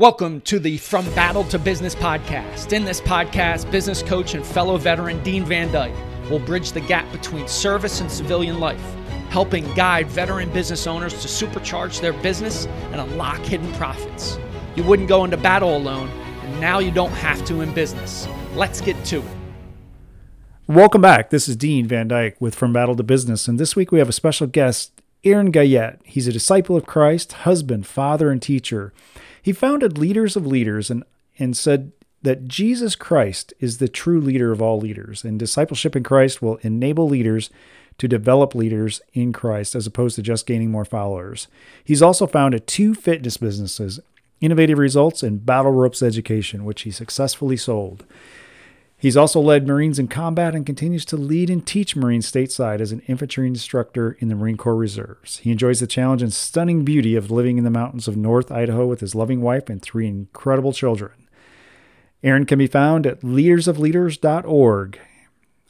Welcome to the From Battle to Business podcast. In this podcast, business coach and fellow veteran Dean Van Dyke will bridge the gap between service and civilian life, helping guide veteran business owners to supercharge their business and unlock hidden profits. You wouldn't go into battle alone, and now you don't have to in business. Let's get to it. Welcome back. This is Dean Van Dyke with From Battle to Business, and this week we have a special guest, Aaron Guyette. He's a disciple of Christ, husband, father, and teacher. He founded Leaders of Leaders and, and said that Jesus Christ is the true leader of all leaders, and discipleship in Christ will enable leaders to develop leaders in Christ as opposed to just gaining more followers. He's also founded two fitness businesses, Innovative Results and Battle Ropes Education, which he successfully sold. He's also led Marines in combat and continues to lead and teach Marines stateside as an infantry instructor in the Marine Corps Reserves. He enjoys the challenge and stunning beauty of living in the mountains of North Idaho with his loving wife and three incredible children. Aaron can be found at leadersofleaders.org.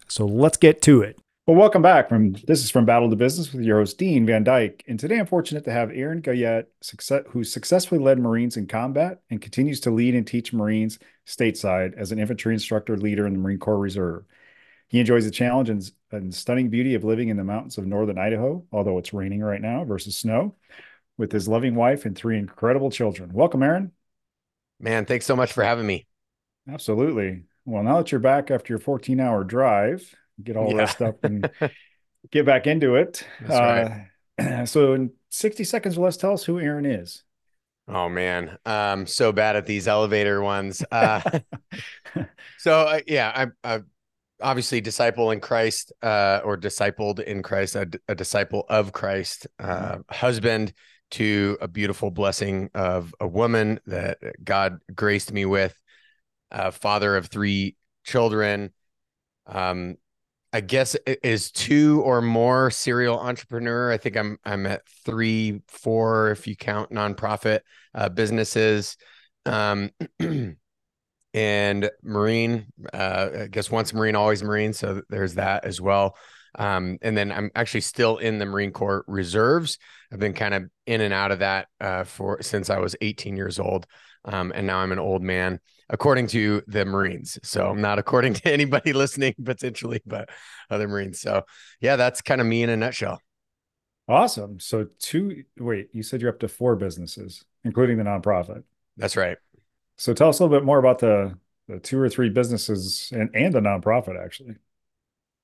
So let's get to it. Well, welcome back from this is from Battle to Business with your host Dean Van Dyke, and today I'm fortunate to have Aaron Guyette, success, who successfully led Marines in combat and continues to lead and teach Marines stateside as an infantry instructor leader in the Marine Corps Reserve. He enjoys the challenge and, and stunning beauty of living in the mountains of northern Idaho, although it's raining right now versus snow, with his loving wife and three incredible children. Welcome, Aaron. Man, thanks so much for having me. Absolutely. Well, now that you're back after your 14 hour drive, get all yeah. rest up and get back into it. Right. Uh, so, in 60 seconds or less, tell us who Aaron is. Oh man, I'm so bad at these elevator ones. Uh, so uh, yeah, I, I obviously disciple in Christ, uh, or discipled in Christ, a, a disciple of Christ, uh, mm-hmm. husband to a beautiful blessing of a woman that God graced me with, father of three children, um, I guess is two or more serial entrepreneur. I think I'm I'm at three, four if you count nonprofit uh, businesses, um, and Marine. Uh, I guess once Marine, always Marine. So there's that as well. Um, and then I'm actually still in the Marine Corps reserves. I've been kind of in and out of that uh, for since I was 18 years old, um, and now I'm an old man according to the Marines. So not according to anybody listening potentially, but other Marines. So yeah, that's kind of me in a nutshell. Awesome. So two wait, you said you're up to four businesses, including the nonprofit. That's right. So tell us a little bit more about the the two or three businesses and, and the nonprofit actually.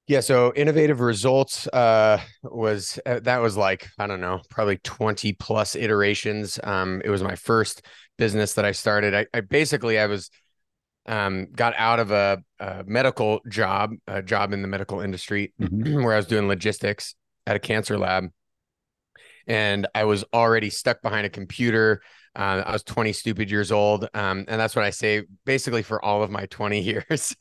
Yeah, so innovative results uh, was uh, that was like I don't know, probably twenty plus iterations. Um, it was my first business that I started. I, I basically I was um, got out of a, a, medical job, a job in the medical industry, mm-hmm. where I was doing logistics at a cancer lab, and I was already stuck behind a computer uh, I was 20 stupid years old. Um, and that's what I say basically for all of my 20 years,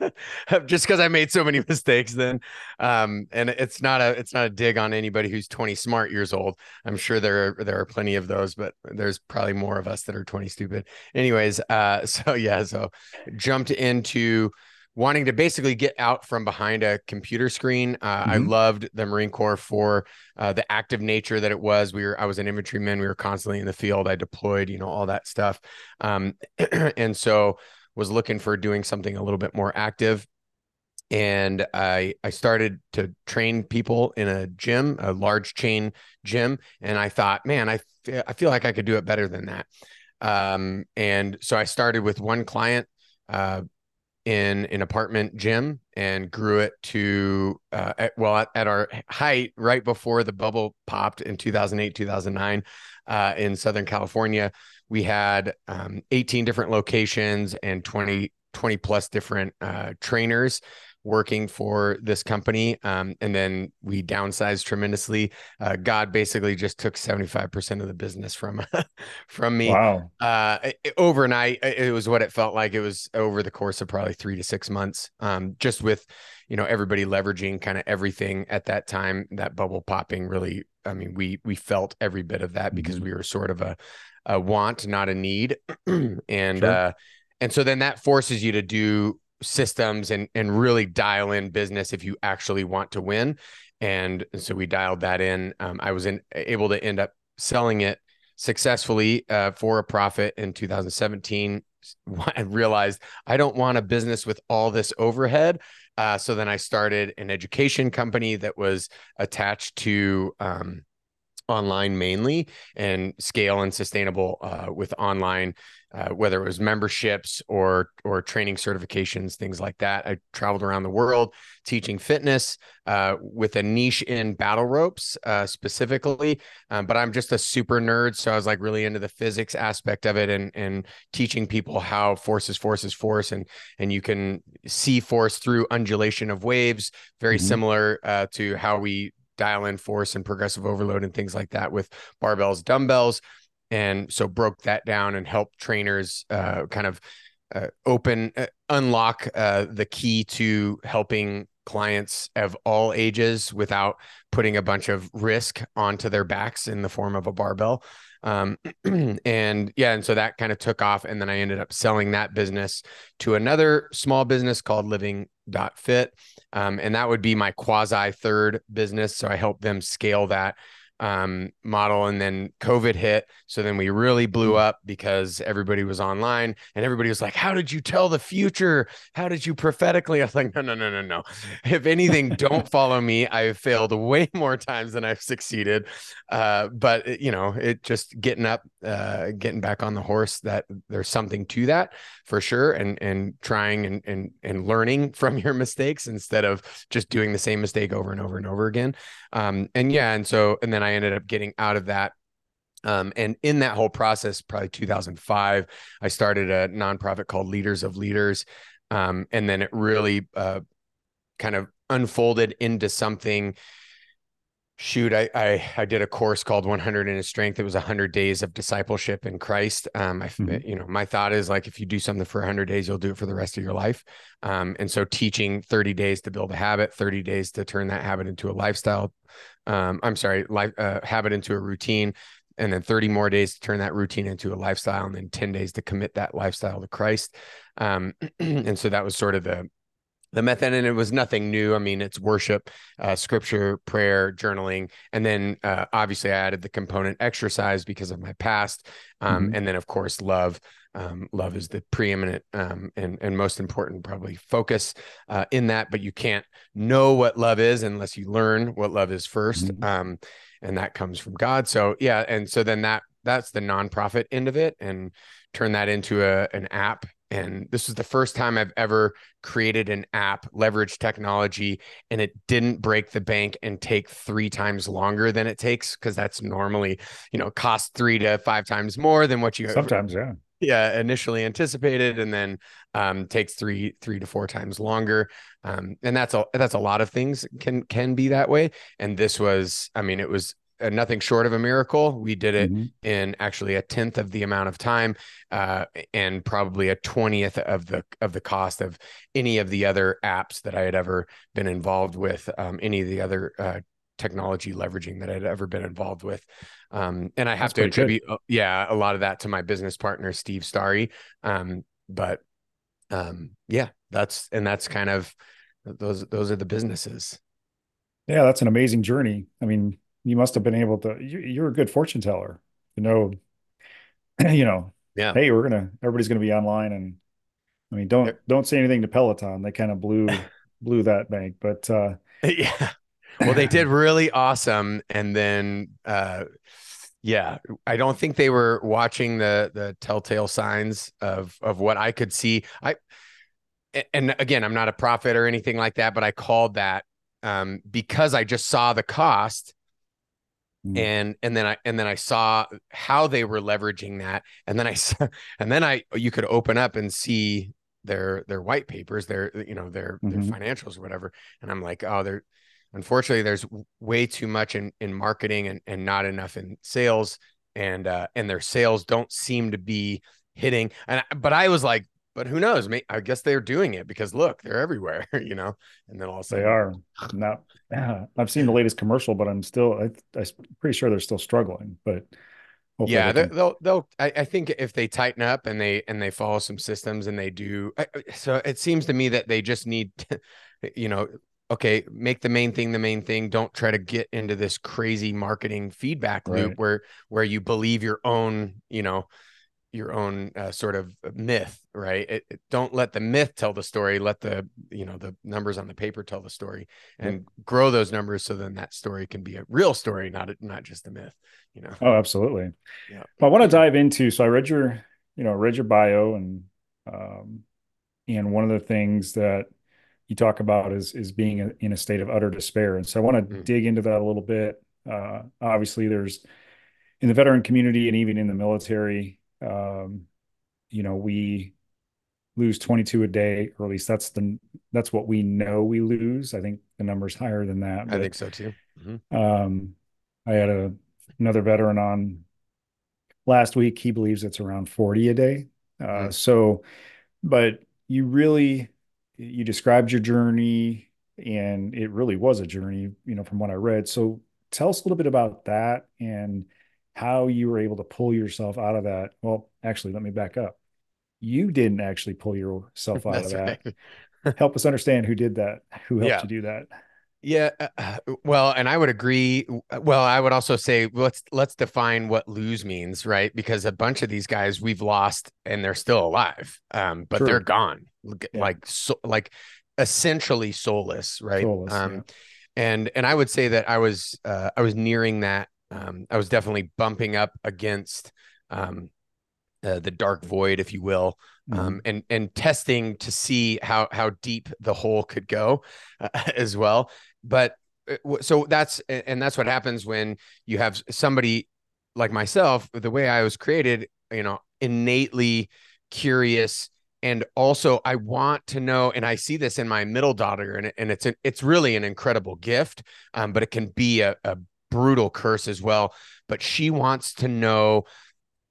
just because I made so many mistakes then. Um, and it's not a, it's not a dig on anybody who's 20 smart years old. I'm sure there are, there are plenty of those, but there's probably more of us that are 20 stupid anyways. Uh, so yeah, so jumped into, wanting to basically get out from behind a computer screen. Uh, mm-hmm. I loved the Marine Corps for uh, the active nature that it was. We were I was an infantryman. We were constantly in the field. I deployed, you know, all that stuff, um, and so was looking for doing something a little bit more active. And I I started to train people in a gym, a large chain gym, and I thought, man, I I feel like I could do it better than that. Um, and so I started with one client. Uh, in an apartment gym and grew it to uh, at, well at, at, our height right before the bubble popped in 2008 2009 uh, in southern california we had um, 18 different locations and 20 20 plus different uh, trainers working for this company. Um, and then we downsized tremendously. Uh, God basically just took 75% of the business from, from me. Wow. Uh, overnight, it was what it felt like. It was over the course of probably three to six months, um, just with, you know, everybody leveraging kind of everything at that time, that bubble popping really, I mean, we, we felt every bit of that because mm-hmm. we were sort of a, a want, not a need. and, sure. uh, and so then that forces you to do systems and and really dial in business if you actually want to win and so we dialed that in um, i was in, able to end up selling it successfully uh, for a profit in 2017. I realized I don't want a business with all this overhead. Uh, so then I started an education company that was attached to um, online mainly and scale and sustainable uh, with online uh, whether it was memberships or or training certifications things like that i traveled around the world teaching fitness uh, with a niche in battle ropes uh, specifically um, but i'm just a super nerd so i was like really into the physics aspect of it and and teaching people how force is force is force and and you can see force through undulation of waves very mm-hmm. similar uh, to how we dial in force and progressive overload and things like that with barbells, dumbbells. And so broke that down and helped trainers uh, kind of uh, open, uh, unlock uh, the key to helping clients of all ages without putting a bunch of risk onto their backs in the form of a barbell. Um, and yeah, and so that kind of took off. And then I ended up selling that business to another small business called Living Dot Fit. Um, and that would be my quasi third business. So I helped them scale that um, model. And then COVID hit. So then we really blew mm. up because everybody was online and everybody was like, How did you tell the future? How did you prophetically? I was like, No, no, no, no, no. If anything, don't follow me. I've failed way more times than I've succeeded. Uh, but, you know, it just getting up, uh, getting back on the horse, that there's something to that for sure. And, and trying and, and, and learning from your mistakes instead of just doing the same mistake over and over and over again. Um, and yeah. And so, and then I ended up getting out of that. Um, and in that whole process, probably 2005, I started a nonprofit called Leaders of Leaders. Um, and then it really uh, kind of unfolded into something shoot I, I i did a course called 100 in his strength. It was 100 days of discipleship in christ. Um I, mm-hmm. you know my thought is like if you do something for 100 days you'll do it for the rest of your life. Um and so teaching 30 days to build a habit 30 days to turn that habit into a lifestyle um i'm sorry life uh, habit into a routine and then 30 more days to turn that routine into a lifestyle and then 10 days to commit that lifestyle to christ. Um and so that was sort of the the method and it was nothing new i mean it's worship uh, scripture prayer journaling and then uh, obviously i added the component exercise because of my past um, mm-hmm. and then of course love um, love is the preeminent um, and, and most important probably focus uh, in that but you can't know what love is unless you learn what love is 1st mm-hmm. Um, and that comes from god so yeah and so then that that's the nonprofit end of it and turn that into a, an app and this was the first time I've ever created an app, leverage technology, and it didn't break the bank and take three times longer than it takes because that's normally, you know, cost three to five times more than what you sometimes, yeah, yeah, initially anticipated, and then um, takes three three to four times longer. Um, and that's a that's a lot of things can can be that way. And this was, I mean, it was uh, nothing short of a miracle. We did it mm-hmm. in actually a tenth of the amount of time, uh, and probably a twentieth of the of the cost of any of the other apps that I had ever been involved with, um, any of the other uh, technology leveraging that I'd ever been involved with. Um, and I have That's to attribute. Uh, yeah, a lot of that to my business partner Steve Starry. Um, but um, yeah, that's and that's kind of those those are the businesses. Yeah, that's an amazing journey. I mean, you must have been able to you, are a good fortune teller you know you know yeah. hey we're gonna everybody's gonna be online and i mean don't don't say anything to peloton. They kind of blew blew that bank but uh yeah. Well they did really awesome. And then uh yeah i don't think they were watching the the telltale signs of of what i could see. I and again i'm not a prophet or anything like that but i called that um, because i just saw the cost Mm. And and then I and then I saw how they were leveraging that, and then I saw, and then I you could open up and see their their white papers, their you know their mm-hmm. their financials or whatever, and I'm like, oh, they're unfortunately there's way too much in in marketing and and not enough in sales, and uh, and their sales don't seem to be hitting. And but I was like, but who knows? I guess they're doing it because look, they're everywhere, you know. And then all of a sudden, they are. Now, I've seen the latest commercial, but I'm still, I, I'm pretty sure they're still struggling. But yeah, they can... they'll, they'll. I, I, think if they tighten up and they and they follow some systems and they do, I, so it seems to me that they just need, to, you know, okay, make the main thing the main thing. Don't try to get into this crazy marketing feedback loop Right. where where you believe your own, you know, your own uh, sort of myth, right? It, it- don't let the myth tell the story. Let the you know the numbers on the paper tell the story, and grow those numbers so then that story can be a real story, not a, not just a myth. You know. Oh, absolutely. Yeah. Well, I want to dive into, so I read your, you know, read your bio and um and one of the things that you talk about is is being in- in a state of utter despair. And so I want to Mm. dig into that a little bit. Uh obviously there's in the veteran community and even in the military, um, you know, we lose 22 a day, or at least that's the that's what we know we lose. I think the number's higher than that. I think so too. Mhm. um, I had a another veteran on last week. He believes it's around 40 a day. Uh, Mm. so, but you really you described your journey, and it really was a journey, you know, from what I read. So, tell us a little bit about that and how you were able to pull yourself out of that. Well, actually, let me back up. You didn't actually pull yourself out of that. right. Help us understand who did that. Who helped Yeah. you do that? Yeah, uh, uh, well, and I would agree. Well, I would also say let's let's define what lose means, right? Because a bunch of these guys we've lost and they're still alive, um, but True. they're gone, Yeah. like so, like essentially soulless, right? Soulless, um, yeah. and and I would say that I was uh, I was nearing that. Um, I was definitely bumping up against um, uh, the dark void, if you will, Mm-hmm. um, and and testing to see how how deep the hole could go uh, as well. But uh, so that's and that's what happens when you have somebody like myself. The way I was created, you know, innately curious. And also, I want to know, and I see this in my middle daughter, and, and it's a, it's really an incredible gift, um, but it can be a, a brutal curse as well. But she wants to know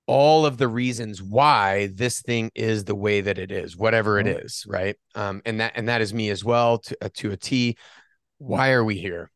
all of the reasons why this thing is the way that it is, whatever it Oh. right? Um, and that and that is me as well to uh, to a T. Why are we here?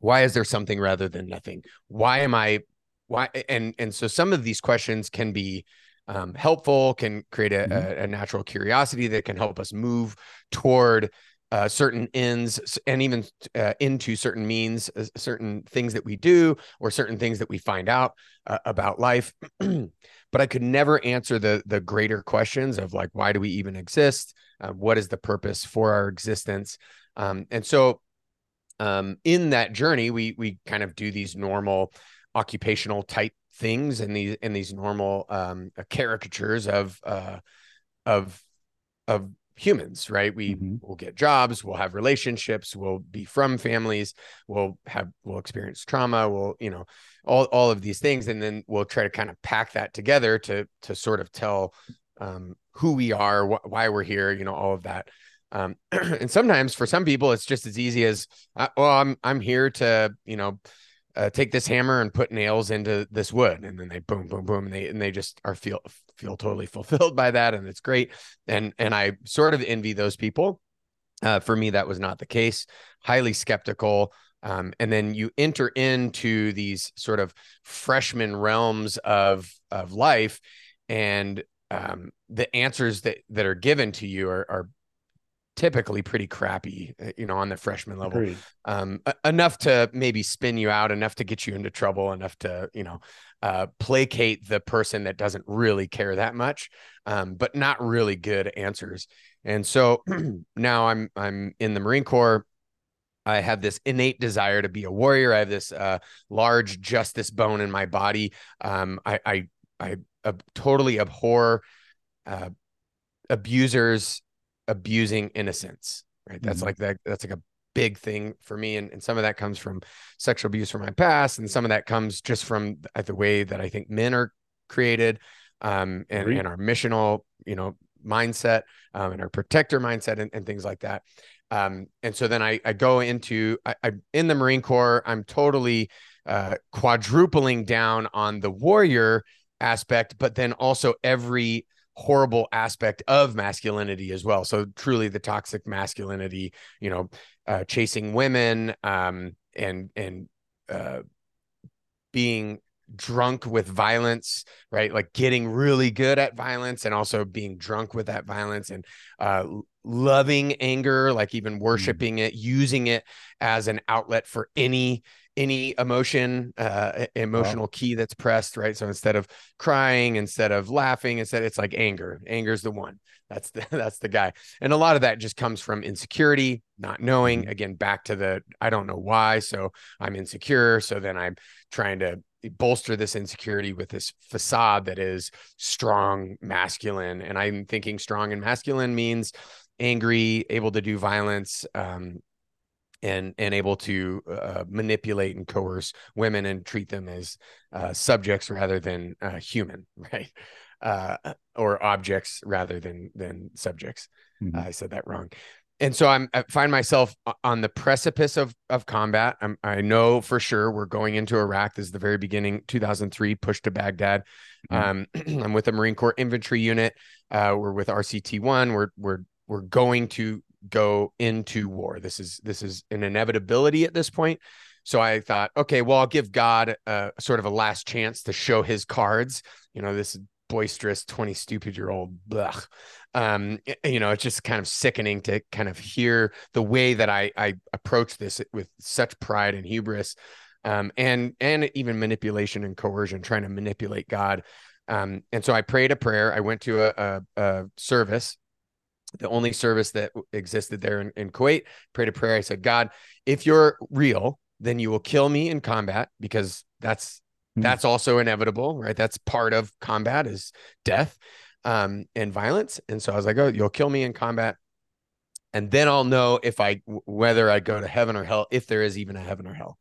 Why is there something rather than nothing? Why am I? Why and and so some of these questions can be um, helpful, can create a, Mhm. a, a natural curiosity that can help us move toward uh, certain ends and even uh, into certain means, uh, certain things that we do or certain things that we find out uh, about life. but I could never answer the the greater questions of like why do we even exist? Uh, what is the purpose for our existence? Um, and so um, in that journey, we we kind of do these normal occupational type things and these and these normal um, caricatures of uh, of of humans, right? We Mhm. will get jobs, we'll have relationships, we'll be from families, we'll have we'll experience trauma, we'll you know all all of these things, and then we'll try to kind of pack that together to to sort of tell um, who we are, wh- why we're here, you know, all of that. Um, and sometimes for some people, it's just as easy as, uh, well, I'm I'm here to you know uh, take this hammer and put nails into this wood. And then they boom boom boom and they and they just are feel feel totally fulfilled by that and it's great. And and i sort of envy those people. Uh, for me that was not the case. Highly skeptical. Um, and then you enter into these sort of freshman realms of of life and um, the answers that that are given to you are, are typically pretty crappy uh, you know on the freshman level Agreed. um, enough to maybe spin you out, enough to get you into trouble, enough to you know uh, placate the person that doesn't really care that much, um, but not really good answers. And so now I'm I'm in the Marine Corps. I have this innate desire to be a warrior. I have this uh, large justice bone in my body. Um, I I I uh, totally abhor uh, abusers abusing innocence. Right. That's Mhm. like that. That's like a big thing for me, and, and some of that comes from sexual abuse from my past, and some of that comes just from th- the way that I think men are created, um, and Agreed. and our missional, you know, mindset, um, and our protector mindset, and, and things like that. Um, and so then I I go into I, I in the Marine Corps. I'm totally uh, quadrupling down on the warrior aspect, but then also every horrible aspect of masculinity as well. So truly the toxic masculinity, you know, uh, chasing women, um, and and uh, being drunk with violence, right? Like getting really good at violence and also being drunk with that violence and uh, loving anger, like even mm. worshiping mm. it, using it as an outlet for any any emotion uh emotional wow. key that's pressed right? So instead of crying instead of laughing instead it's like anger. Anger's the one. That's the that's the guy. And a lot of that just comes from insecurity not knowing. Mm-hmm. again back to the i don't know why so i'm insecure so then i'm trying to bolster this insecurity with this facade that is strong masculine. And i'm thinking strong and masculine means angry able to do violence um, and and able to uh, manipulate and coerce women and treat them as uh, subjects rather than uh, human, right? Uh, or objects rather than than subjects. Mm-hmm. I said that wrong. And so I'm I find myself on the precipice of of combat. I'm, I know for sure we're going into Iraq. This is the very beginning, 2003, push to Baghdad. Mm-hmm. Um, I'm with the Marine Corps Infantry Unit. Uh, we're with RCT one. We're we're we're going to go into war. This is this is an inevitability at this point. So I thought, okay, well, I'll give God a sort of a last chance to show his cards. You know, this boisterous 20 stupid year old blech. um you know it's just kind of sickening to kind of hear the way that i i approach this with such pride and hubris um and and even manipulation and coercion trying to manipulate god um and so i prayed a prayer i went to a, a, a service the only service that existed there in, in Kuwait, prayed a prayer. I said, God, if you're real, then you will kill me in combat because that's mm-hmm. that's also inevitable, right? That's part of combat is death um, and violence. And so I was like, oh, you'll kill me in combat. And then I'll know if I whether I go to heaven or hell, if there is even a heaven or hell,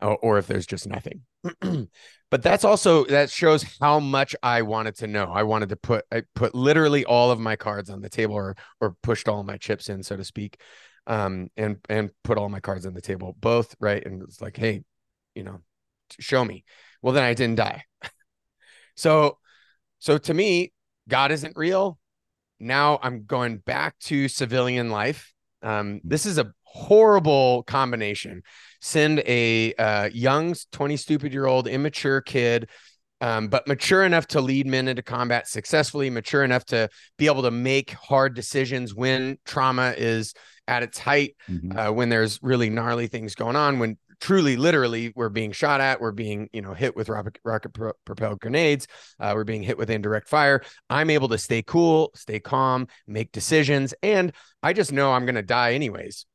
or, or if there's just nothing. but that's also that shows how much I wanted to know. I wanted to put I put literally all of my cards on the table or or pushed all my chips in, so to speak. Um and and put all my cards on the table, both right. And it's like, hey, you know, show me. Well, then I didn't die. so so to me, God isn't real. Now I'm going back to civilian life. Um, this is a horrible combination send a uh, young 20 stupid year old immature kid um, but mature enough to lead men into combat successfully mature enough to be able to make hard decisions when trauma is at its height mm-hmm. uh, when there's really gnarly things going on when truly literally we're being shot at we're being you know hit with rocket, rocket pro- propelled grenades uh, we're being hit with indirect fire i'm able to stay cool stay calm make decisions and i just know i'm going to die anyways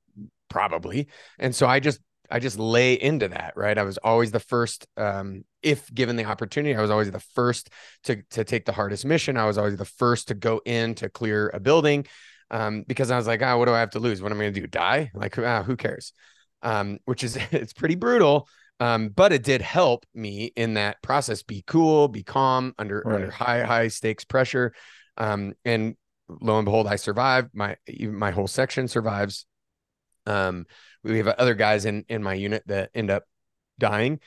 probably and so i just I just lay into that, right? I was always the first, um, if given the opportunity, I was always the first to to take the hardest mission. I was always the first to go in to clear a building, um, because I was like, ah, oh, what do I have to lose? What am I going to do? Die? Like, ah, who cares? Um, which is it's pretty brutal, um, but it did help me in that process. Be cool, be calm under right. under high high stakes pressure, um, and lo and behold, I survived. My my whole section survives. Um, we have other guys in in my unit that end up dying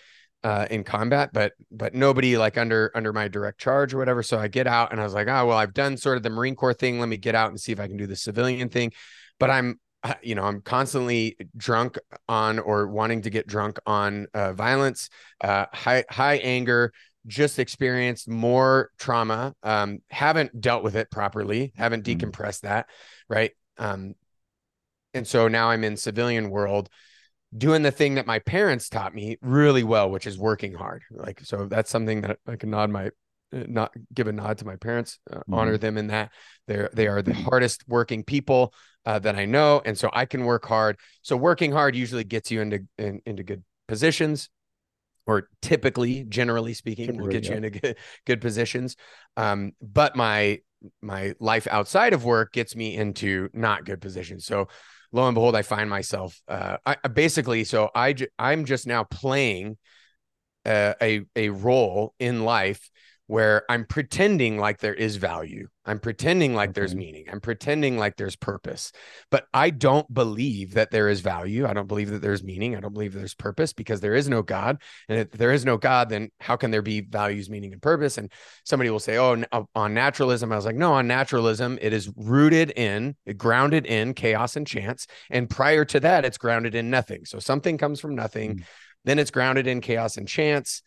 uh, in combat, but but nobody like under under my direct charge or whatever. So I get out and I was like, oh well, I've done sort of the Marine Corps thing. Let me get out and see if I can do the civilian thing. But I'm you know I'm constantly drunk on or wanting to get drunk on uh, violence, uh, high high anger. Just experienced more trauma. Um, haven't dealt with it properly. Haven't mm-hmm. decompressed that. Right. Um, and so now I'm in civilian world doing the thing that my parents taught me really well, which is working hard. Like, so that's something that I can nod my, uh, not give a nod to my parents, uh, mm-hmm. honor them in that they're, they are the hardest working people uh, that I know. And so I can work hard. So working hard usually gets you into, in, into good positions or typically, generally speaking, typically, will get yeah. you into good, good positions. Um, but my, my life outside of work gets me into not good positions. So lo and behold, I find myself uh, I, basically so I I'm just now playing uh, a a role in life where I'm pretending like there is value. I'm pretending like there's meaning. I'm pretending like there's purpose. But I don't believe that there is value. I don't believe that there's meaning. I don't believe there's purpose because there is no God. And if there is no God, then how can there be values, meaning, and purpose? And somebody will say, oh, uh, on naturalism. I was like, no, on naturalism, it is rooted in, grounded in chaos and chance. And prior to that, it's grounded in nothing. So something comes from nothing. Mm-hmm. Then it's grounded in chaos and chance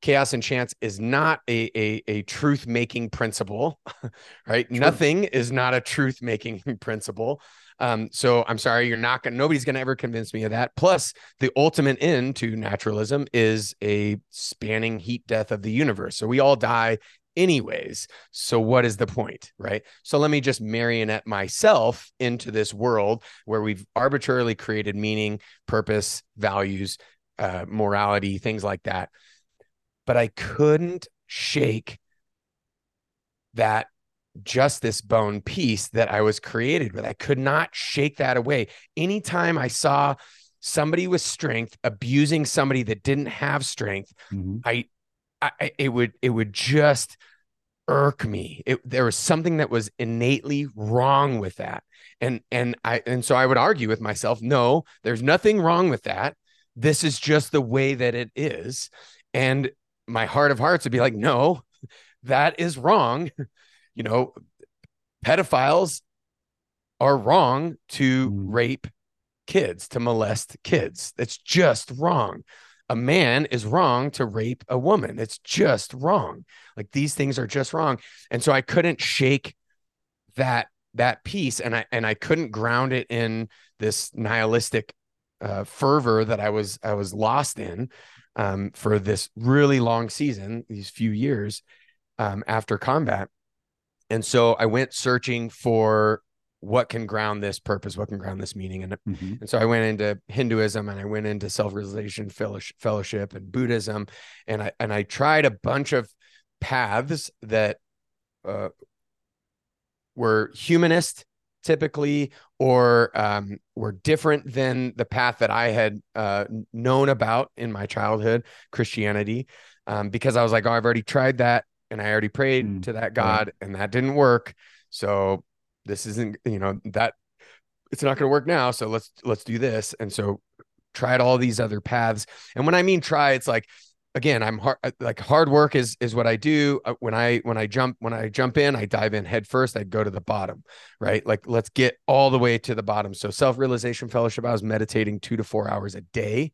chaos and chance is not a a, a truth making principle, right? Nothing is not a truth making principle. Um, so I'm sorry, you're not gonna nobody's gonna ever convince me of that. Plus, the ultimate end to naturalism is a spanning heat death of the universe. So we all die anyways. So what is the point, right? So let me just marionette myself into this world where we've arbitrarily created meaning, purpose, values, uh, morality, things like that. But I couldn't shake that just this bone piece that I was created with. I could not shake that away. Anytime I saw somebody with strength abusing somebody that didn't have strength, mm-hmm. I, I, it would, it would just irk me. It, there was something that was innately wrong with that. And, and I, and so I would argue with myself, no, there's nothing wrong with that. This is just the way that it is. And my heart of hearts would be like, no, that is wrong. you know, pedophiles are wrong to mm. rape kids, to molest kids. It's just wrong. A man is wrong to rape a woman. It's just wrong. Like these things are just wrong. And so I couldn't shake that that piece and I and I couldn't ground it in this nihilistic uh, fervor that I was I was lost in um, for this really long season, these few years um, after combat. And so I went searching for what can ground this purpose, what can ground this meaning. And, mm-hmm. and so I went into Hinduism and I went into self-realization fellowship and Buddhism. And I, and I tried a bunch of paths that uh, were humanist typically or um, were different than the path that I had uh, known about in my childhood, Christianity, um, because I was like, oh, I've already tried that and I already prayed mm, to that God and that didn't work. So this isn't, you know, that it's not going to work now. So let's let's do this. And so tried all these other paths. And when I mean try, it's like again, I'm hard like hard work is is what I do. Uh, when I when I jump when I jump in, I dive in head first. I go to the bottom, right? Like let's get all the way to the bottom. So self realization fellowship, I was meditating two to four hours a day,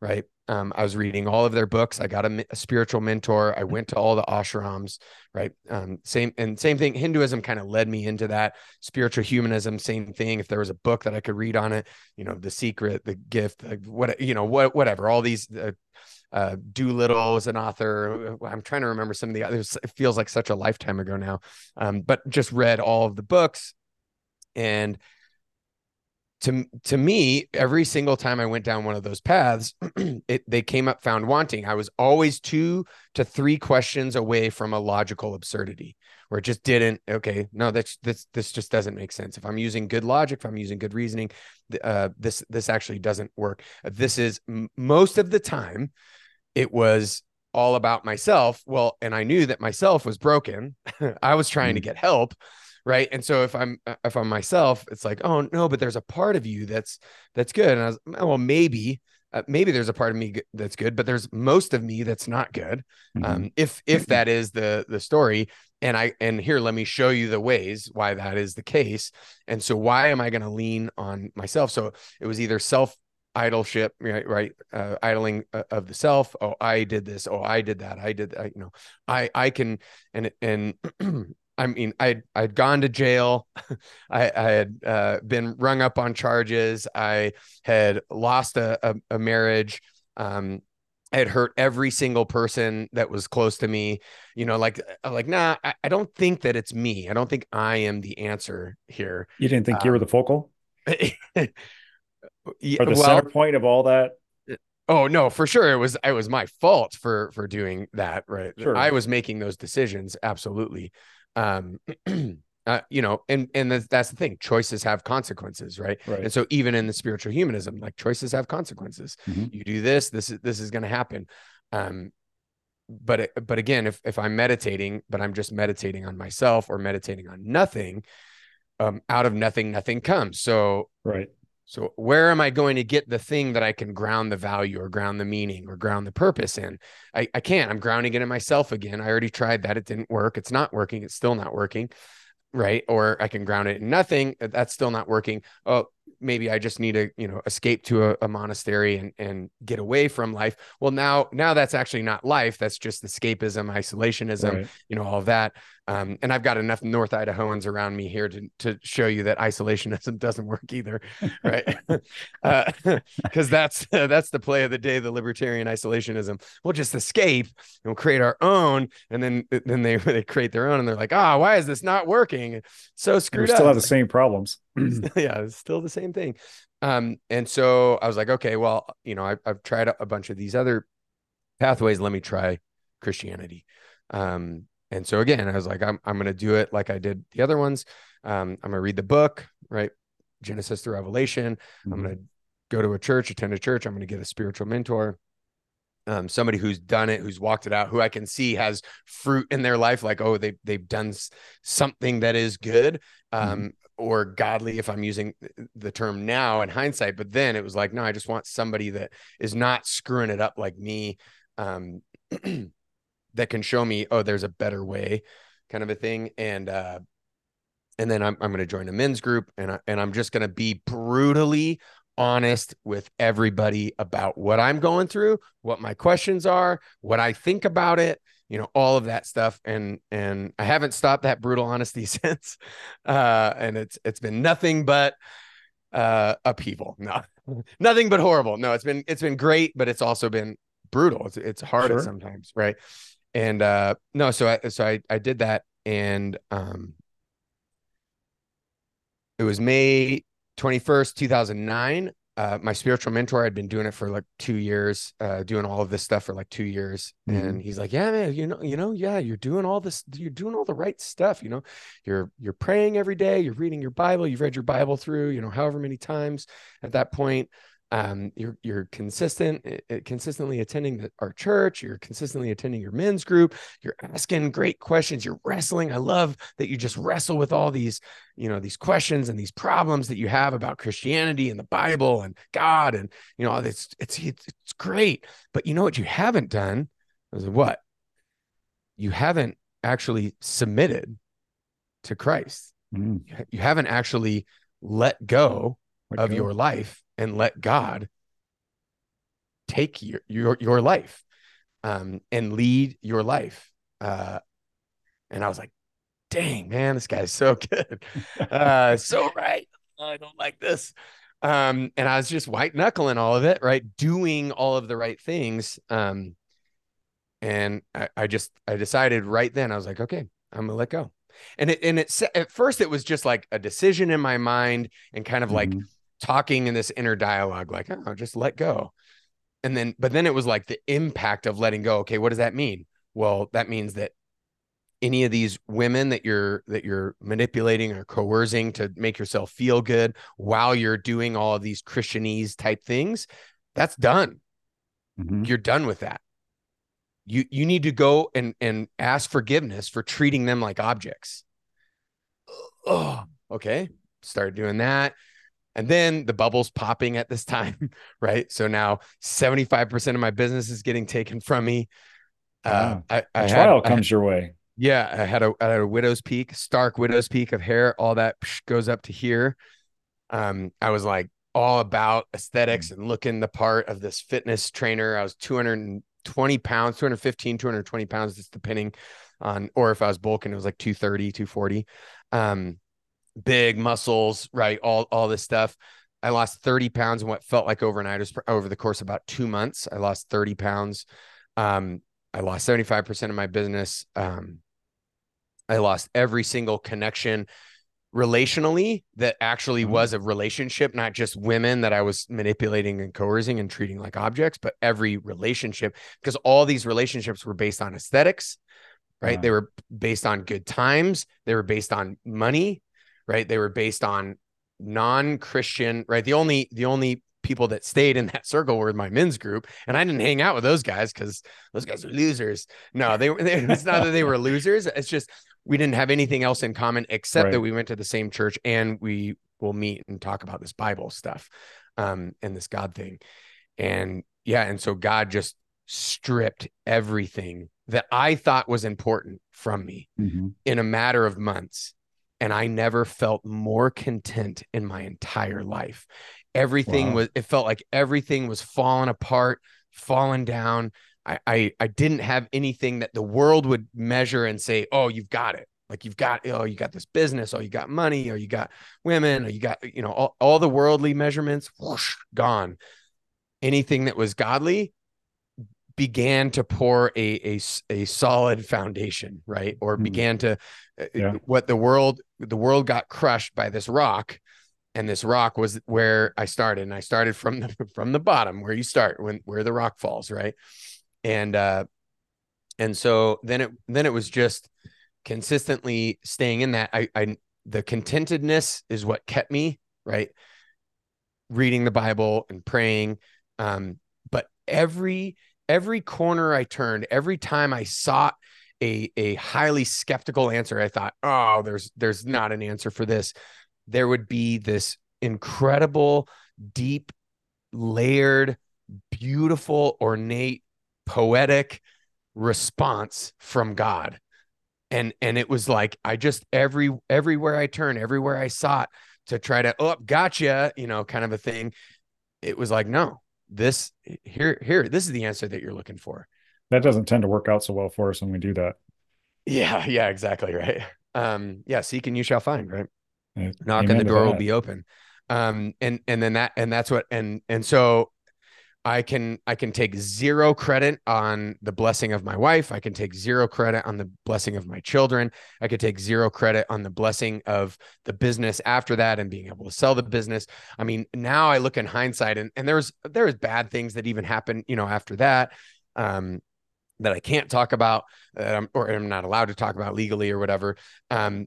right? Um, I was reading all of their books. I got a, a, spiritual mentor. I went to all the ashrams, right? Um, same and same thing. Hinduism kind of led me into that. Spiritual humanism, same thing. If there was a book that I could read on it, you know, The Secret, The Gift, like what you know, what whatever. All these. Uh, uh, Doolittle is an author. I'm trying to remember some of the others. It feels like such a lifetime ago now, um, but just read all of the books, and to to me every single time i went down one of those paths it they came up found wanting. I was always two to three questions away from a logical absurdity where it just didn't okay no that's this this just doesn't make sense. If i'm using good logic if i'm using good reasoning uh, this this actually doesn't work. This is m- most of the time it was all about myself. Well and i knew that myself was broken. I was trying mm-hmm. to get help right? And so if i'm uh, if i'm myself it's like oh no but there's a part of you that's that's good. And i was well maybe uh, maybe there's a part of me that's good but there's most of me that's not good. Mm-hmm. um, if if that is the the story and i and here let me show you the ways why that is the case. And so why am i going to lean on myself? So it was either self idolship right right uh, idling uh, of the self. Oh i did this. Oh i did that. I did that you know i i can and and I mean, I'd I'd gone to jail, I, I had uh, been rung up on charges, I had lost a, a, a marriage, um, I had hurt every single person that was close to me. You know, like uh, like nah, I, I don't think that it's me. I don't think I am the answer here. You didn't think um, you were the focal, or the well, center point of all that. Oh no, for sure. It was it was my fault for for doing that. Right. Sure. I was making those decisions. Absolutely um uh, you know and and that's, that's the thing choices have consequences right? right and so even in the spiritual humanism like choices have consequences mm-hmm. you do this this is this is going to happen um but it, but again if if i'm meditating but i'm just meditating on myself or meditating on nothing um out of nothing nothing comes so right so where am I going to get the thing that I can ground the value or ground the meaning or ground the purpose in? I, I can't. I'm grounding it in myself again. I already tried that. It didn't work. It's not working. It's still not working. Right. Or I can ground it in nothing. Uh, that's still not working. Oh, maybe I just need to, you know, escape to a, a, monastery and and get away from life. Well, now now that's actually not life. That's just escapism, isolationism, right. you know, all of that. Um, and I've got enough North Idahoans around me here to to show you that isolationism doesn't work either, right? Because uh, that's uh, that's the play of the day, the libertarian isolationism. We'll just escape and we'll create our own, and then then they they create their own, and they're like, ah, oh, why is this not working? So screwed. We still have the same problems. yeah, it's still the same thing. Um, and so I was like, okay, well, you know, I, I've tried a bunch of these other pathways. Let me try Christianity. Um, and so again, I was like, I'm I'm gonna do it like I did the other ones. Um, I'm gonna read the book, right? Genesis to Revelation. Mm-hmm. I'm gonna go to a church, attend a church. I'm gonna get a spiritual mentor. Um, somebody who's done it, who's walked it out, who I can see has fruit in their life, like oh, they they've done something that is good, um, mm-hmm. or godly, if I'm using the term now in hindsight. But then it was like, no, I just want somebody that is not screwing it up like me. Um, that can show me, oh, there's a better way, kind of a thing. And uh, and then I'm I'm going to join a men's group, and I, and I'm just going to be brutally honest with everybody about what I'm going through, what my questions are, what I think about it, you know, all of that stuff. And and I haven't stopped that brutal honesty since. Uh, and it's it's been nothing but uh upheaval. No, nothing but horrible. No, it's been it's been great, but it's also been brutal. It's it's hard sure. sometimes, right? And uh no so i so i i did that and um it was may 21st 2009 uh, my spiritual mentor had been doing it for like two years, uh, doing all of this stuff for like two years. Mm-hmm. And he's like, yeah, man, you know, you know, yeah, you're doing all this, you're doing all the right stuff. You know, you're, you're praying every day, you're reading your Bible, you've read your Bible through, you know, however many times at that point um, you're you're consistent uh, consistently attending the, our church you're consistently attending your men's group you're asking great questions you're wrestling. I love that you just wrestle with all these you know these questions and these problems that you have about christianity and the bible and god and you know it's it's it's great. But you know what you haven't done? Is what? You haven't actually submitted to christ. Mm. you haven't actually let go let of go. your life and let God take your your your life um, and lead your life. Uh, and I was like, dang, man, this guy's so good. Uh, so right. I don't like this. Um, and I was just white knuckling all of it, right? Doing all of the right things. Um, and I, I just I decided right then, I was like, okay, I'm gonna let go. And it and it at first it was just like a decision in my mind and kind of mm-hmm. Talking in this inner dialogue, like, oh, just let go. And then, but then it was like the impact of letting go. Okay, what does that mean? Well, that means that any of these women that you're that you're manipulating or coercing to make yourself feel good while you're doing all of these Christianese type things, that's done. Mm-hmm. You're done with that. You you need to go and and ask forgiveness for treating them like objects. Oh, okay. Started doing that and then the bubble's popping at this time, right? So now 75% of my business is getting taken from me. Uh, I, I trial had, comes had, your way. Yeah, I had a, I had a widow's peak, stark widow's peak of hair. All that goes up to here. Um, I was like all about aesthetics mm. and looking the part of this fitness trainer. I was 220 pounds, 215, 220 pounds, just depending on, or if I was bulking, it was like 230, 240. Um, big muscles, right? All all this stuff. I lost 30 pounds in what felt like overnight. was over the course of about two months. I lost 30 pounds. Um, I lost 75% of my business. Um, I lost every single connection relationally that actually mm-hmm. was a relationship, not just women that I was manipulating and coercing and treating like objects, but every relationship, because all these relationships were based on aesthetics, right? They were based on good times, they were based on money, right? They were based on non-Christian, right? The only the only people that stayed in that circle were my men's group, and I didn't hang out with those guys because those guys are losers. No, they were. It's not that they were losers. It's just we didn't have anything else in common except right. that we went to the same church and we will meet and talk about this Bible stuff, um, and this God thing, and yeah, and so God just stripped everything that I thought was important from me mm-hmm. in a matter of months and I never felt more content in my entire life. Everything Wow. was it felt like everything was falling apart, falling down. I, I I didn't have anything that the world would measure and say, "Oh, you've got it." Like you've got, oh, you got this business, oh, you got money, or you got women, or you got, you know, all, all the worldly measurements, whoosh, gone. Anything that was godly began to pour a a, a solid foundation, right? Or Hmm. began to uh, Yeah. what the world the world got crushed by this rock, and this rock was where I started. And I started from the from the bottom, where you start when where the rock falls, right? And uh, and so then it then it was just consistently staying in that. I I the contentedness is what kept me right reading the bible and praying um but every every corner i turned every time i sought a a highly skeptical answer i thought oh there's there's not an answer for this. There would be this incredible deep layered beautiful ornate poetic response from god. And and it was like i just every everywhere i turn everywhere i sought to try to oh gotcha you know kind of a thing it was like no this here here this is the answer that you're looking for. That doesn't tend to work out so well for us when we do that. yeah yeah exactly right. Um yeah seek and you shall find right? Uh, knock and the door will be open. Um and and then that and that's what and and so i can i can take zero credit on the blessing of my wife. I can take zero credit on the blessing of my children. I could take zero credit on the blessing of the business after that and being able to sell the business. I mean now i look in hindsight and and there's there was bad things that even happened you know after that um that i can't talk about or i'm not allowed to talk about legally or whatever. Um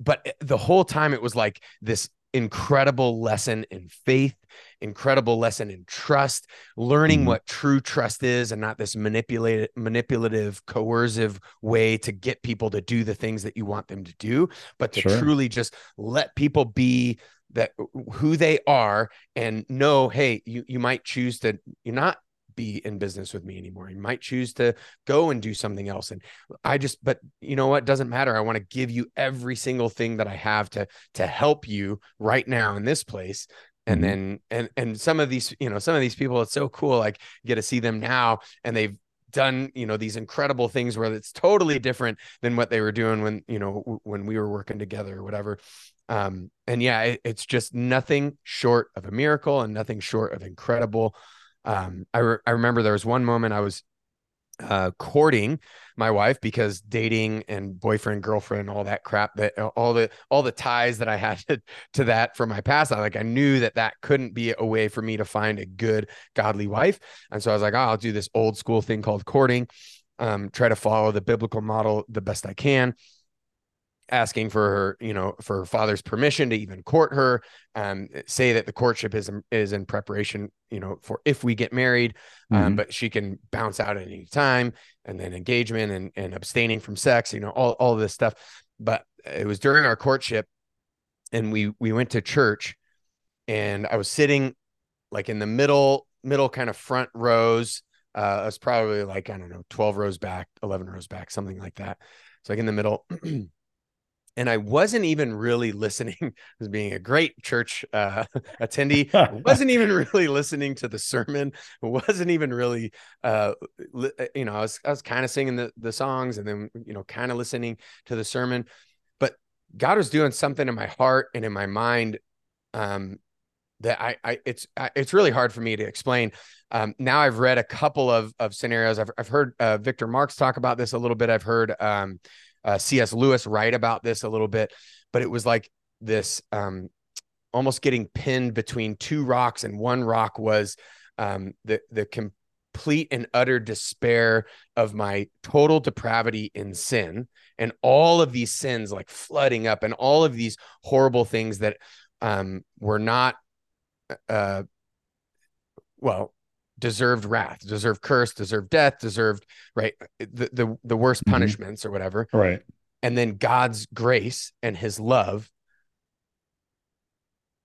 but the whole time it was like this incredible lesson in faith, incredible lesson in trust, learning Mhm. what true trust is and not this manipulated manipulative coercive way to get people to do the things that you want them to do, but to Sure. truly just let people be that who they are and know hey you you might choose to you're not be in business with me anymore you might choose to go and do something else and I just, but you know what? Doesn't matter. I want to give you every single thing that I have to to help you right now in this place. And Mhm. then and and some of these, you know, some of these people, it's so cool. Like get to see them now, and they've done you know these incredible things where it's totally different than what they were doing when you know w- when we were working together or whatever um and yeah it, it's just nothing short of a miracle and nothing short of incredible um i re- i remember there was one moment i was uh courting my wife because dating and boyfriend girlfriend all that crap that all the all the ties that i had to, to that from my past i like i knew that that couldn't be a way for me to find a good godly wife. And so i was like oh, i'll do this old school thing called courting um try to follow the biblical model the best i can asking for her you know for her father's permission to even court her um say that the courtship is is in preparation you know for if we get married um Mhm. but she can bounce out at any time and then engagement and and abstaining from sex you know all all this stuff but it was during our courtship and we we went to church and i was sitting like in the middle middle kind of front rows uh i was probably like i don't know 12 rows back 11 rows back something like that so like in the middle and I wasn't even really listening as being a great church uh, attendee. Wasn't even really listening to the sermon. Wasn't even really, uh, li- you know, I was I was kind of singing the the songs and then you know kind of listening to the sermon, but God was doing something in my heart and in my mind. Um, that I, I it's I, it's really hard for me to explain. Um, now I've read a couple of of scenarios. I've I've heard uh, Victor Marx talk about this a little bit. I've heard um, uh, C.S. Lewis write about this a little bit, but it was like this um, almost getting pinned between two rocks, and one rock was um, the the complete and utter despair of my total depravity in sin, and all of these sins like flooding up, and all of these horrible things that um, were not, uh, well, deserved wrath, deserved curse, deserved death, deserved right the the, the worst Mhm. punishments or whatever Right. and then God's grace and his love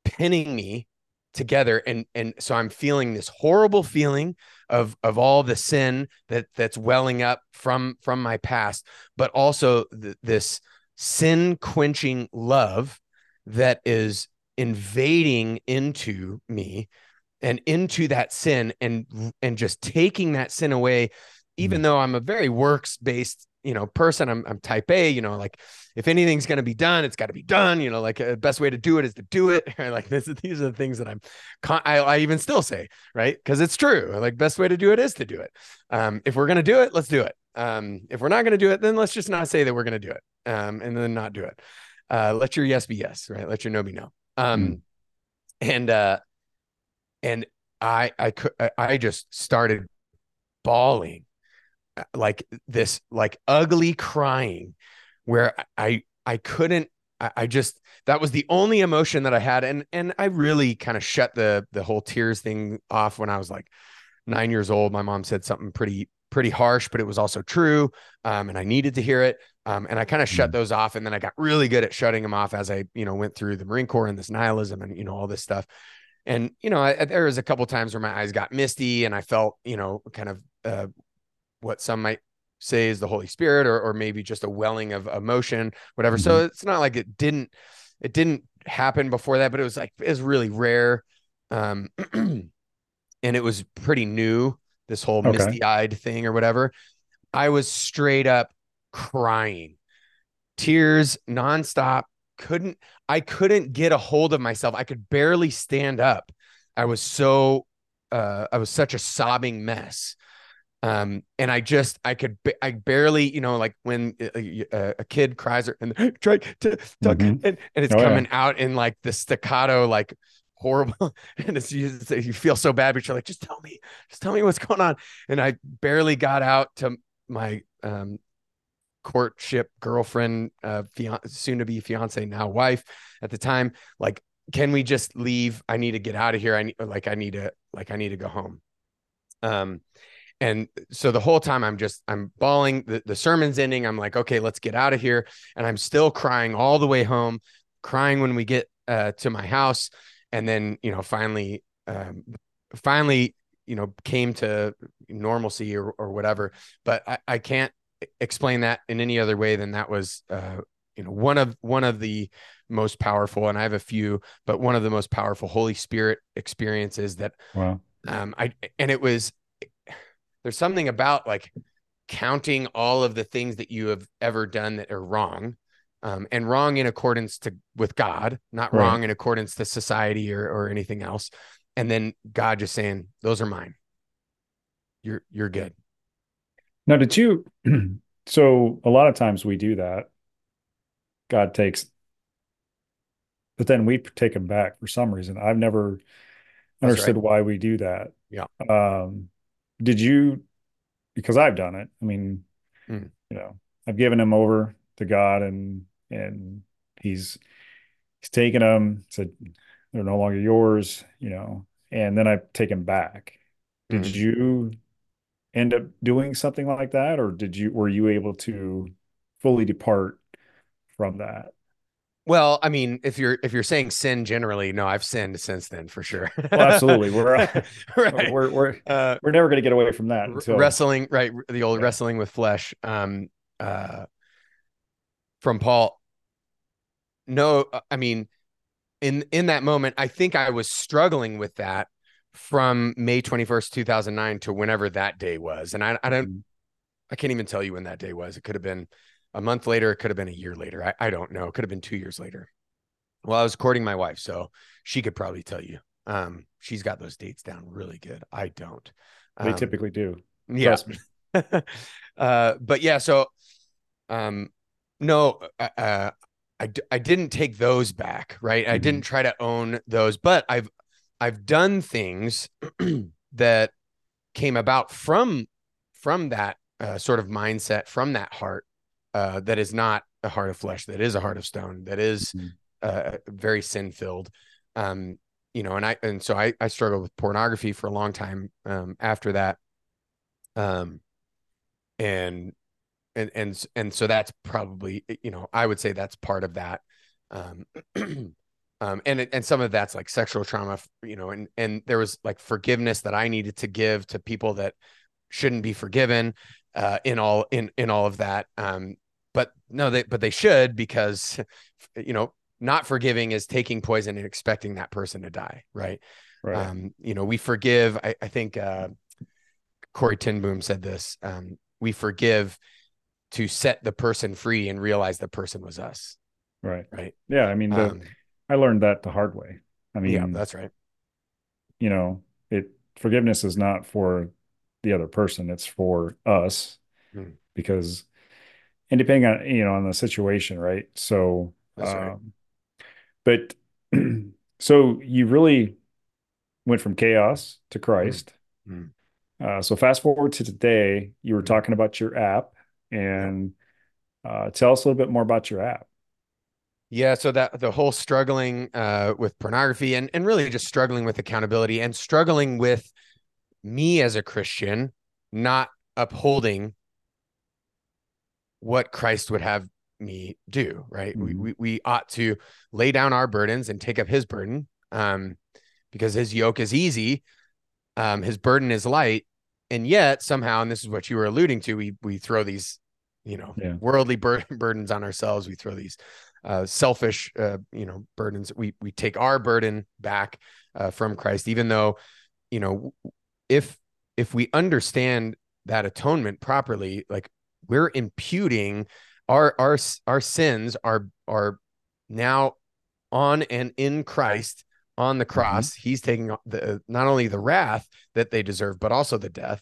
pinning me together and and so I'm feeling this horrible feeling of of all the sin that that's welling up from from my past but also th- this sin quenching love that is invading into me and into that sin and and just taking that sin away even mm. though i'm a very works based you know person i'm i'm type a you know like if anything's going to be done it's got to be done you know like the uh, best way to do it is to do it. Like this these are the things that i'm i, I even still say right? Because it's true. Like best way to do it is to do it. Um if we're going to do it let's do it. Um if we're not going to do it then let's just not say that we're going to do it um and then not do it. Uh let your yes be yes right? Let your no be no. Um mm. and uh and I I could I just started bawling uh, like this like ugly crying where I I couldn't I, I just that was the only emotion that I had. And and I really kind of shut the the whole tears thing off when I was like 9 years old. My mom said something pretty pretty harsh but it was also true um, and I needed to hear it um, and I kind of shut mm. those off and then I got really good at shutting them off as I you know went through the Marine Corps and this nihilism and you know all this stuff and you know I, there was a couple times where my eyes got misty and i felt you know kind of uh, what some might say is the holy spirit or, or maybe just a welling of emotion whatever mm-hmm. so it's not like it didn't it didn't happen before that but it was like it was really rare um and it was pretty new this whole okay. misty eyed thing or whatever i was straight up crying tears nonstop couldn't I couldn't get a hold of myself. I could barely stand up. I was so uh I was such a sobbing mess. Um and I just I could I barely, you know, like when a, uh, uh, a kid cries and try to tuck mm-hmm. and, and it's oh, coming yeah. out in like the staccato like horrible and it's you, you feel so bad but you're like just tell me just tell me what's going on and i barely got out to my um courtship girlfriend, uh, soon to be fiance, now wife at the time. Like, can we just leave? I need to get out of here. I need, like, I need to, like, I need to go home. Um, and so the whole time I'm just, I'm bawling. The, the sermon's ending. I'm like, okay, let's get out of here. And I'm still crying all the way home, crying when we get uh, to my house. And then, you know, finally, um, finally, you know, came to normalcy or, or whatever. But I, I can't explain that in any other way than that was uh, you know one of one of the most powerful and i have a few but one of the most powerful holy spirit experiences that wow. um i and it was there's something about like counting all of the things that you have ever done that are wrong um, and wrong in accordance to with god not right. wrong in accordance to society or or anything else. And then god just saying those are mine. You're you're good now, did you? so a lot of times we do that. God takes, but then we take him back for some reason. I've never That's understood right. why we do that. Yeah. Um, did you? Because I've done it. I mean, mm. you know, I've given him over to God, and and he's he's taken them. Said they're no longer yours. You know, and then I take him back. Did mm. you end up doing something like that? Or did you were you able to fully depart from that? Well i mean if you're if you're saying sin generally no i've sinned since then for sure. Well, absolutely. We're right. we're we're, uh, we're never going to get away from that until... wrestling right the old yeah. wrestling with flesh. Um uh from paul. No i mean in in that moment i think i was struggling with that from May 21st, 2009 to whenever that day was. And I, I don't, mm-hmm. I can't even tell you when that day was. It could have been a month later. It could have been a year later. I, I don't know. It could have been two years later. Well, I was courting my wife, so she could probably tell you. Um, she's got those dates down really good. I don't. Um, they typically do. Yeah. uh, but yeah, so, um, no, uh, uh I, I didn't take those back, right? Mm-hmm. I didn't try to own those, but I've I've done things that came about from from that uh, sort of mindset, from that heart uh, that is not a heart of flesh, that is a heart of stone, that is mm-hmm. uh, very sin filled. Um, you know, and I and so I I struggled with pornography for a long time um, after that. Um, and and and and so that's probably you know I would say that's part of that. Um, um, and and some of that's like sexual trauma, you know, and and there was like forgiveness that I needed to give to people that shouldn't be forgiven uh, in all in in all of that. Um, but no, they but they should because you know not forgiving is taking poison and expecting that person to die, right? Right. Um, you know, we forgive. I, I think uh, Corrie ten Boom said this. Um, we forgive to set the person free and realize the person was us. right. Right. Yeah. I mean, the, Um, I learned that the hard way. I mean, yeah, that's right. you know, it forgiveness is not for the other person, it's for us Hmm. because and depending on you know on the situation, right? So That's right. um but so you really went from chaos to Christ. Mhm. Uh, so fast forward to today, you were Mhm. talking about your app and uh, tell us a little bit more about your app. Yeah, so that the whole struggling uh, with pornography and and really just struggling with accountability and struggling with me as a Christian not upholding what Christ would have me do, right? We, Mhm. we we ought to lay down our burdens and take up his burden um because his yoke is easy, um his burden is light, and yet somehow and this is what you were alluding to, we we throw these you know Yeah. worldly bur- burdens on ourselves, we throw these uh, selfish, uh, you know, burdens. We we take our burden back uh, from Christ, even though, you know, if if we understand that atonement properly, like we're imputing our our our sins are are now on and in Christ on the cross. He's taking the not only the wrath that they deserve, but also the death.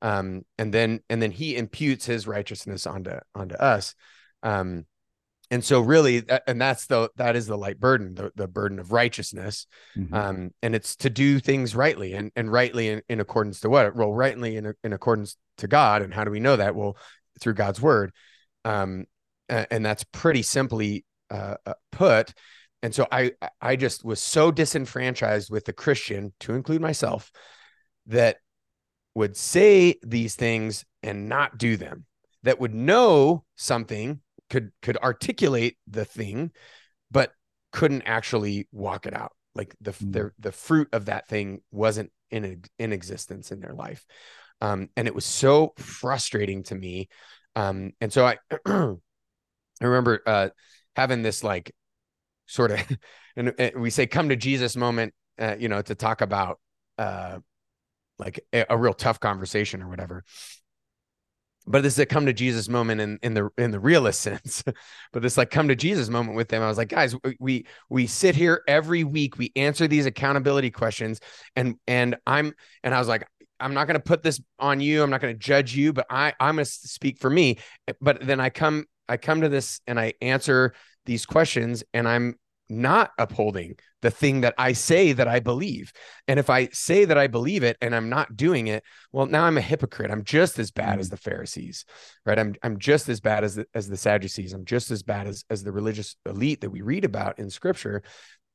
Um, and then and then he imputes his righteousness onto onto us. Um, and so really and that's the that is the light burden the, the burden of righteousness Mhm. um and it's to do things rightly and and rightly in, in accordance to what well rightly in, in accordance to god. And how do we know that? Well through god's word. Um and that's pretty simply uh, uh, put. And so i i just was so disenfranchised with the christian to include myself that would say these things and not do them that would know something could could articulate the thing but couldn't actually walk it out. Like the Mm. the, the fruit of that thing wasn't in in existence in their life. Um and it was so frustrating to me. Um and so i i remember uh having this like sort of and, and we say come to jesus moment uh, you know to talk about uh like a, a real tough conversation or whatever but this is a come to Jesus moment in in the in the realist sense. but this like come to Jesus moment with them. I was like, guys, we we sit here every week, we answer these accountability questions, and and I'm and I was like, I'm not to put this on you. I'm not to judge you, but I I'm to speak for me. But then I come I come to this and I answer these questions, and I'm not upholding the thing that I say that I believe. And if I say that I believe it and I'm not doing it, well, now I'm a hypocrite. I'm just as bad as the Pharisees, right? I'm I'm just as bad as the, as the Sadducees. I'm just as bad as as the religious elite that we read about in Scripture,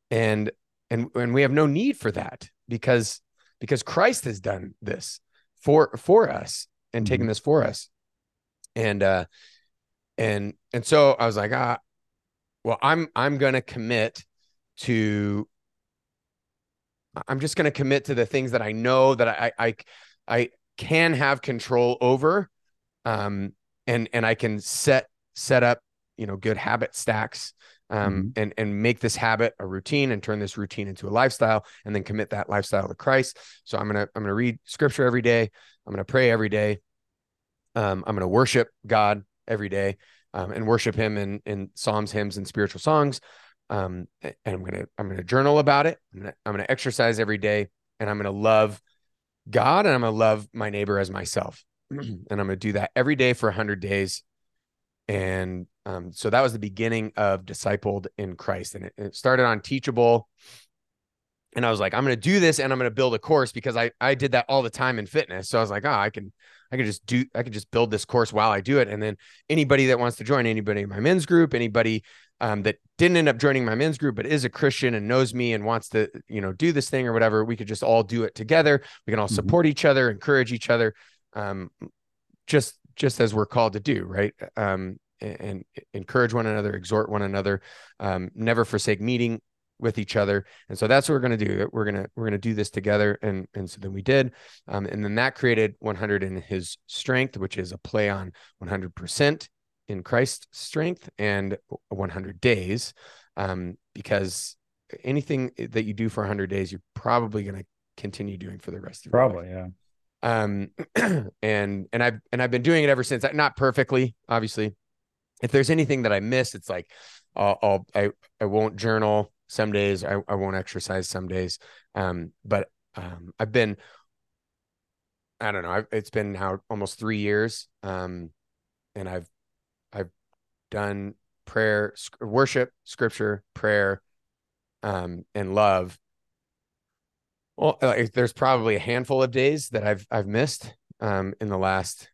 and and and we have no need for that because because Christ has done this for for us and taken this for us, and uh, and and so I was like, ah, well, I'm I'm gonna commit to I'm just going to commit to the things that I know that I I I can have control over, um, and and I can set set up you know good habit stacks, um, and and make this habit a routine and turn this routine into a lifestyle, and then commit that lifestyle to Christ. So I'm gonna I'm gonna read Scripture every day. I'm gonna pray every day. Um, I'm gonna worship God every day, um, and worship Him in in psalms, hymns, and spiritual songs. Um and i'm gonna i'm gonna journal about it. I'm gonna, I'm gonna exercise every day and i'm gonna love god and i'm gonna love my neighbor as myself. And i'm gonna do that every day for 100 days. And um so that was the beginning of discipled in christ. And it, it started on teachable. And i was like i'm gonna do this and i'm gonna build a course because i i did that all the time in fitness. So i was like oh i can I could just do I could just build this course while I do it. And then anybody that wants to join, anybody in my men's group, anybody um, that didn't end up joining my men's group, but is a Christian and knows me and wants to, you know, do this thing or whatever, we could just all do it together. We can all Mhm. support each other, encourage each other, um, just just as we're called to do, right? Um, and, and encourage one another, exhort one another, um, never forsake meeting with each other. And so that's what we're going to do. We're going to, we're going to do this together. And, and so then we did. Um, and then that created 100 in his strength, which is a play on 100%. in christ's strength and 100 days, um, because anything that you do for 100 days, you're probably going to continue doing for the rest of your probably, life. yeah. Um, and and I've and I've been doing it ever since. Not perfectly, obviously. If there's anything that I miss, it's like I'll, I'll I I won't journal some days. I, I won't exercise some days. Um, but um, I've been I don't know. I've, it's been now almost three years, um, and I've I've done prayer, sc- worship, scripture, prayer, um, and love. Well, like, there's probably a handful of days that I've I've missed um, in the last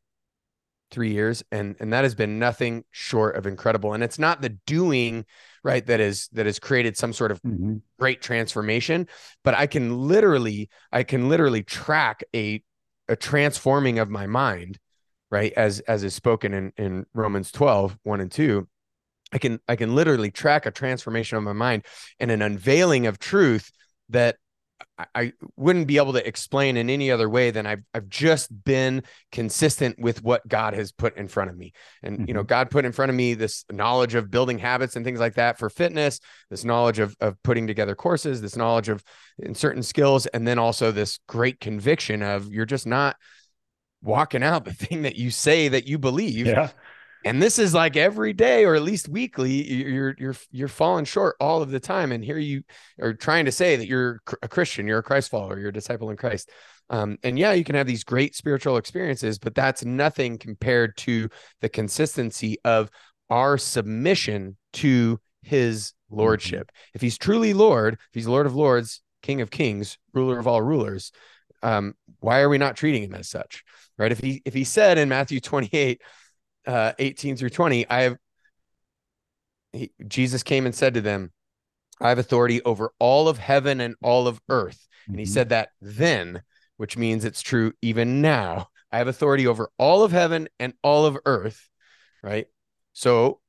three years, and and that has been nothing short of incredible. And it's not the doing right that is that has created some sort of mm-hmm. great transformation, but I can literally I can literally track a a transforming of my mind, right? As as is spoken in in Romans 12, 1 and 2. I can I can literally track a transformation of my mind and an unveiling of truth that I wouldn't be able to explain in any other way than I've I've just been consistent with what God has put in front of me. And mm-hmm. you know, mm-hmm. God put in front of me this knowledge of building habits and things like that for fitness, this knowledge of of putting together courses, this knowledge of in certain skills, and then also this great conviction of you're just not walking out the thing that you say that you believe. Yeah and this is like every day or at least weekly you're you're you're falling short all of the time. And here you are trying to say that you're a christian you're a christ follower you're a disciple in christ. Um, and yeah you can have these great spiritual experiences but that's nothing compared to the consistency of our submission to his lordship. Mm-hmm. if he's truly lord if he's lord of lords king of kings ruler of all rulers um, why are we not treating him as such right? If he if he said in matthew 28 uh, 18 through 20, I have he, Jesus came and said to them, I have authority over all of heaven and all of earth. Mm-hmm. And he mm-hmm. said that then, which means it's true even now. I have authority over all of heaven and all of earth, right? So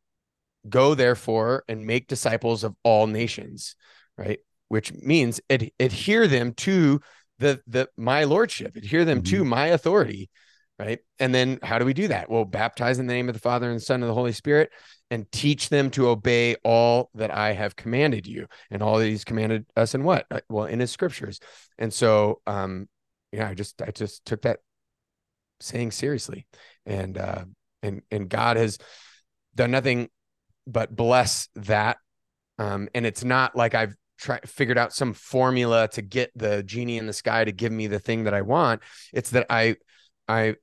go therefore and make disciples of all nations, right? Which means ad- adhere them to the the my lordship, adhere them mm-hmm. to my authority, right? And then how do we do that? Well, baptize in the name of the Father and the Son and the Holy Spirit and teach them to obey all that I have commanded you. And all that he's commanded us in what? Uh, well, in his scriptures. And so um yeah, I just I just took that saying seriously. And uh and and God has done nothing but bless that. Um and it's not like I've tried figured out some formula to get the genie in the sky to give me the thing that I want. It's that I I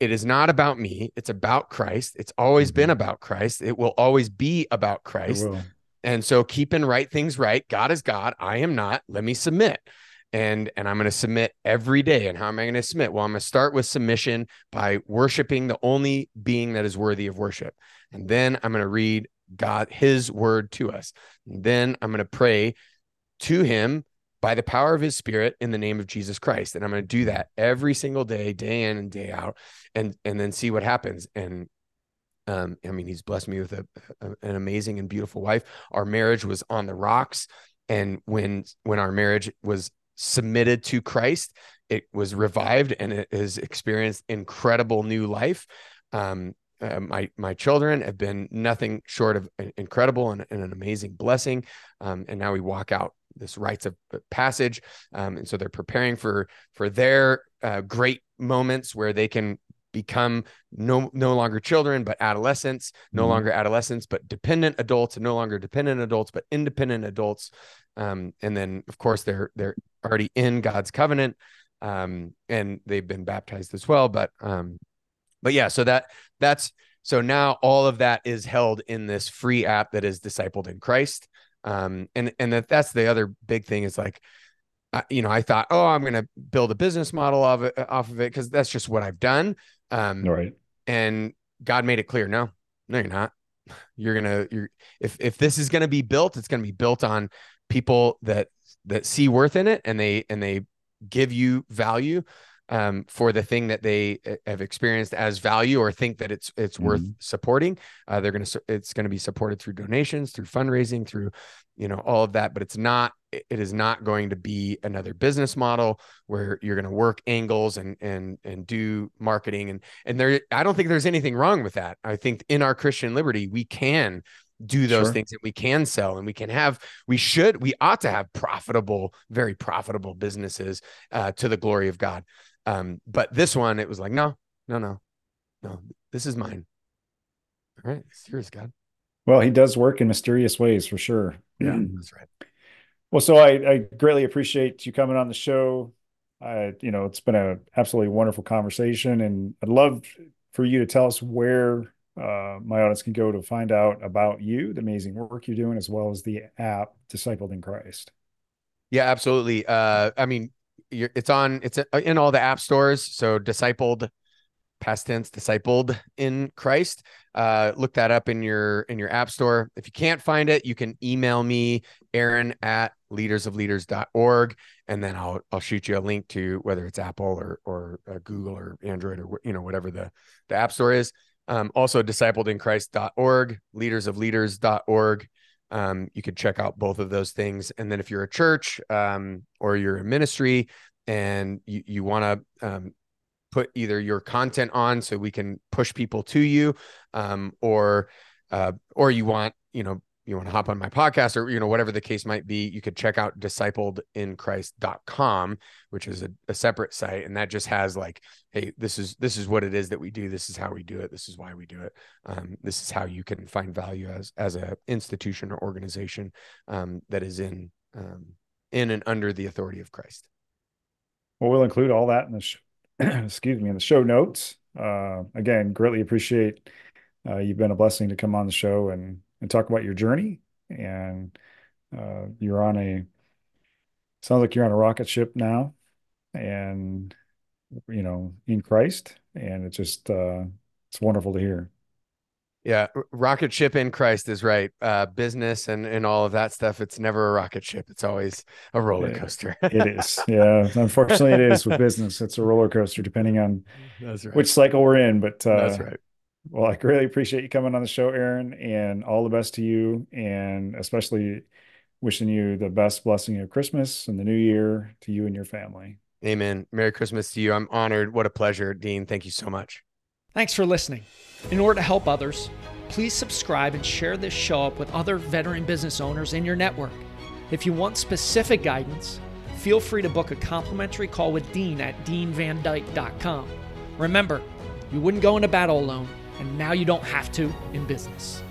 it is not about me. It's about Christ. It's always mm-hmm. been about Christ. It will always be about Christ. And so keeping right things right. God is God. I am not. Let me submit. And and I'm going to submit every day. And how am I going to submit? Well, I'm going to start with submission by worshiping the only being that is worthy of worship. And then I'm going to read God his word to us. And then I'm going to pray to him by the power of his spirit in the name of Jesus Christ. And I'm going to do that every single day, day in and day out, and and then see what happens. And um, I mean, he's blessed me with a, a, an amazing and beautiful wife. Our marriage was on the rocks, and when when our marriage was submitted to Christ, it was revived and it has experienced incredible new life. Um, uh, my my children have been nothing short of incredible and, and an amazing blessing. Um, and now we walk out this rites of passage, um, and so they're preparing for for their uh, great moments where they can become no no longer children but adolescents no mm-hmm. longer adolescents but dependent adults and no longer dependent adults but independent adults um, and then of course they're they're already in god's covenant um, and they've been baptized as well but um, but yeah so that that's so now all of that is held in this free app that is discipled in christ. Um, and and that that's the other big thing is like uh, you know i thought oh i'm going to build a business model of it off of it because that's just what i've done. Um, right. and god made it clear no no you're not. You're gonna you're if if this is gonna be built it's gonna be built on people that that see worth in it and they and they give you value um, for the thing that they uh, have experienced as value or think that it's it's mm-hmm. worth supporting. Uh, they're to it's going to be supported through donations, through fundraising, through you know all of that. But it's not it is not going to be another business model where you're going to work angles and and and do marketing and and there. I don't think there's anything wrong with that. I think in our Christian liberty we can do those sure. things and we can sell and we can have we should we ought to have profitable very profitable businesses uh, to the glory of god um, but this one it was like no no no no this is mine. All right serious god. Well he does work in mysterious ways for sure. Yeah that's right. Well so I, I greatly appreciate you coming on the show. I, you know, it's been an absolutely wonderful conversation, and I'd love for you to tell us where uh, my audience can go to find out about you, the amazing work you're doing, as well as the app Discipled in Christ. Yeah, absolutely. Uh, I mean, it's on, it's in all the app stores. So discipled, past tense, discipled in Christ. Uh, look that up in your in your app store. If you can't find it, you can email me, Aaron at leadersofleaders.org, and then I'll I'll shoot you a link to whether it's Apple or or uh, Google or Android or you know whatever the the app store is. Um, also, discipledinChrist.org, leadersofleaders.org. Um, you could check out both of those things. And then if you're a church um, or you're a ministry and you, you want to um, put either your content on so we can push people to you um, or uh, or you want you know you want to hop on my podcast or you know whatever the case might be you could check out discipledInChrist.com which is a, a, separate site and that just has like hey this is this is what it is that we do this is how we do it this is why we do it um, this is how you can find value as as a institution or organization um, that is in um, in and under the authority of christ. Well we'll include all that in the sh- excuse me in the show notes. Uh, again greatly appreciate uh, you've been a blessing to come on the show and and talk about your journey. And uh, you're on a sounds like you're on a rocket ship now, and you know in Christ, and it's just uh, it's wonderful to hear. Yeah, rocket ship in Christ is right. Uh, business and and all of that stuff. It's never a rocket ship. It's always a roller coaster. it is. Yeah, unfortunately, it is with business. It's a roller coaster, depending on right. which cycle we're in. But uh, that's right. Well, I greatly appreciate you coming on the show, Aaron, and all the best to you, and especially wishing you the best blessing of Christmas and the new year to you and your family. Amen. Merry Christmas to you. I'm honored. What a pleasure, Dean. Thank you so much. Thanks for listening. In order to help others, please subscribe and share this show up with other veteran business owners in your network. If you want specific guidance, feel free to book a complimentary call with Dean at deanvandyke.com. Remember, you wouldn't go into battle alone and now you don't have to in business.